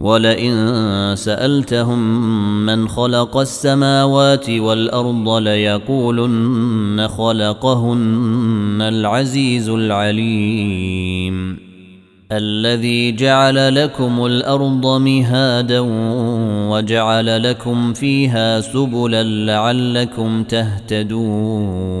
ولئن سألتهم من خلق السماوات والأرض ليقولن خلقهن العزيز العليم. الذي جعل لكم الأرض مهادا وجعل لكم فيها سبلا لعلكم تهتدون.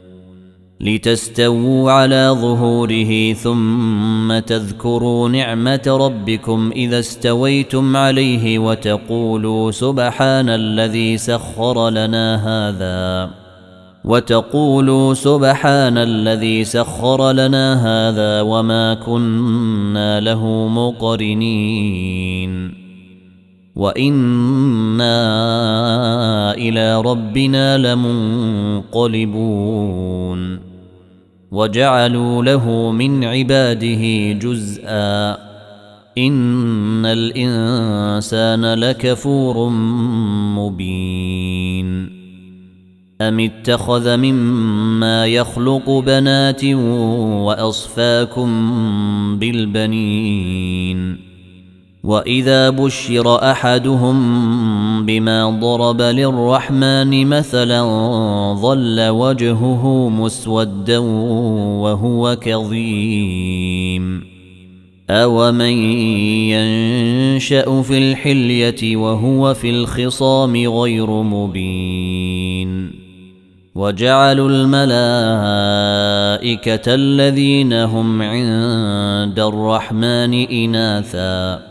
لتستووا على ظهوره ثم تذكروا نعمة ربكم إذا استويتم عليه وتقولوا سبحان الذي سخر لنا هذا. وتقولوا سبحان الذي سخر لنا هذا وما كنا له مقرنين. وإنا إلى ربنا لمنقلبون. وجعلوا له من عباده جزءا إن الإنسان لكفور مبين أم اتخذ مما يخلق بنات وأصفاكم بالبنين واذا بشر احدهم بما ضرب للرحمن مثلا ظل وجهه مسودا وهو كظيم اومن ينشا في الحليه وهو في الخصام غير مبين وجعلوا الملائكه الذين هم عند الرحمن اناثا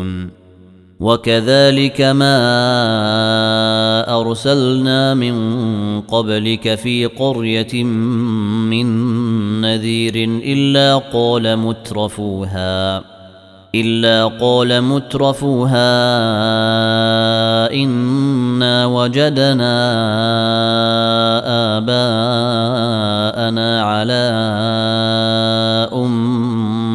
وكذلك ما أرسلنا من قبلك في قرية من نذير إلا قال مترفوها إلا قال مترفوها إنا وجدنا آباءنا على أمة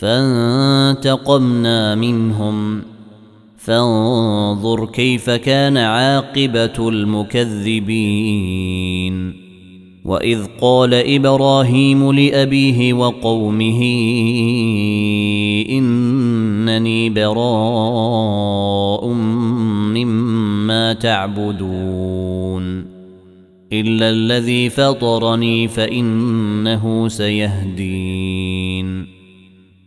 فانتقمنا منهم. فانظر كيف كان عاقبة المكذبين. وإذ قال إبراهيم لأبيه وقومه إنني براء مما تعبدون. إلا الذي فطرني فإنه سيهدين.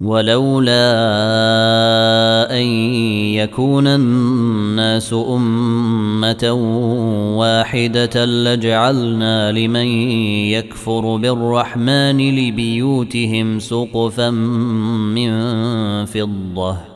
ولولا أن يكون الناس أمة واحدة لجعلنا لمن يكفر بالرحمن لبيوتهم سقفا من فضة.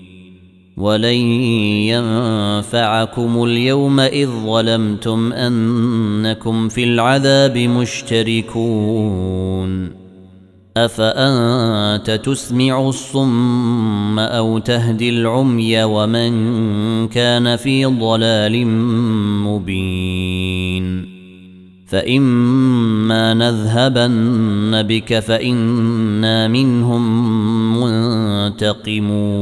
ولن ينفعكم اليوم اذ ظلمتم انكم في العذاب مشتركون افانت تسمع الصم أو تهدي العمي ومن كان في ضلال مبين فاما نذهبن بك فانا منهم منتقمون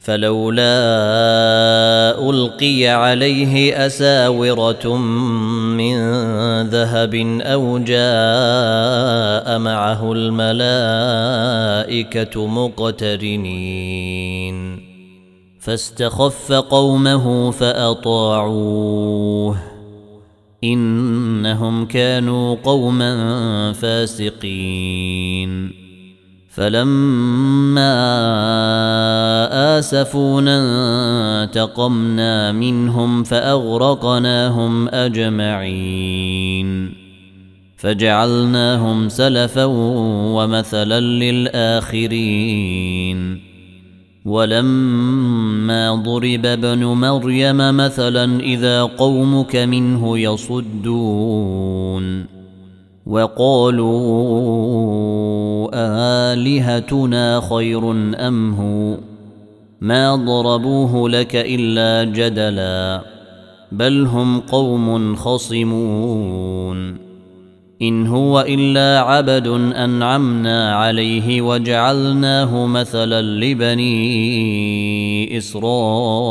فلولا ألقي عليه أساورة من ذهب أو جاء معه الملائكة مقترنين. فاستخف قومه فأطاعوه. إنهم كانوا قوما فاسقين. فلما آسفونا انتقمنا منهم فأغرقناهم أجمعين. فجعلناهم سلفا ومثلا للآخرين. ولما ضرب ابن مريم مثلا إذا قومك منه يصدون. وقالوا آلهتنا خير أم هو؟ ما ضربوه لك إلا جدلا بل هم قوم خصمون. إن هو إلا عبد أنعمنا عليه وجعلناه مثلا لبني إسرائيل.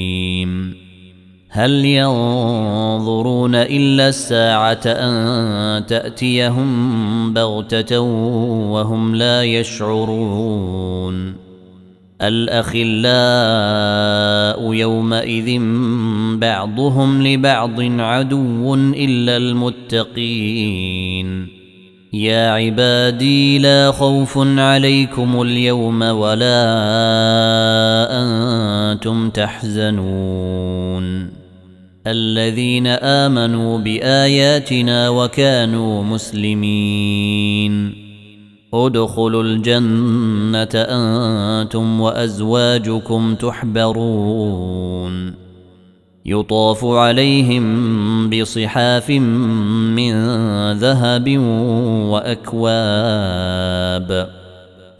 هل ينظرون إلا الساعة أن تأتيهم بغتة وهم لا يشعرون؟ الأخلاء يومئذ بعضهم لبعض عدو إلا المتقين. يا عبادي لا خوف عليكم اليوم ولا أنتم تحزنون. الذين آمنوا بآياتنا وكانوا مسلمين. ادخلوا الجنة أنتم وأزواجكم تحبرون. يطاف عليهم بصحاف من ذهب وأكواب.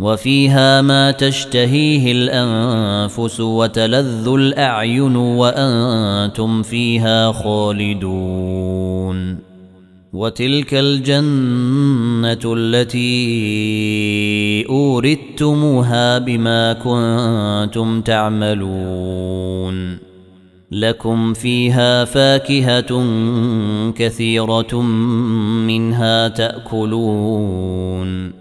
وفيها ما تشتهيه الأنفس وتلذ الأعين وأنتم فيها خالدون. وتلك الجنة التي اوردتموها بما كنتم تعملون. لكم فيها فاكهة كثيرة منها تأكلون.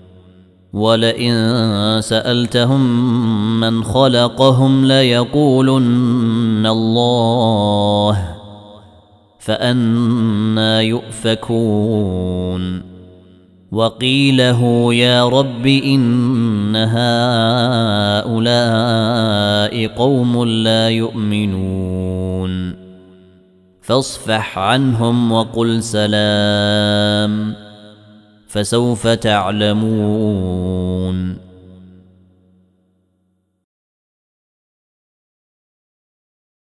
ولئن سألتهم من خلقهم ليقولن الله فأنا يؤفكون. وقيله يا رب إن هؤلاء قوم لا يؤمنون. فاصفح عنهم وقل سلام. فسوف تعلمون.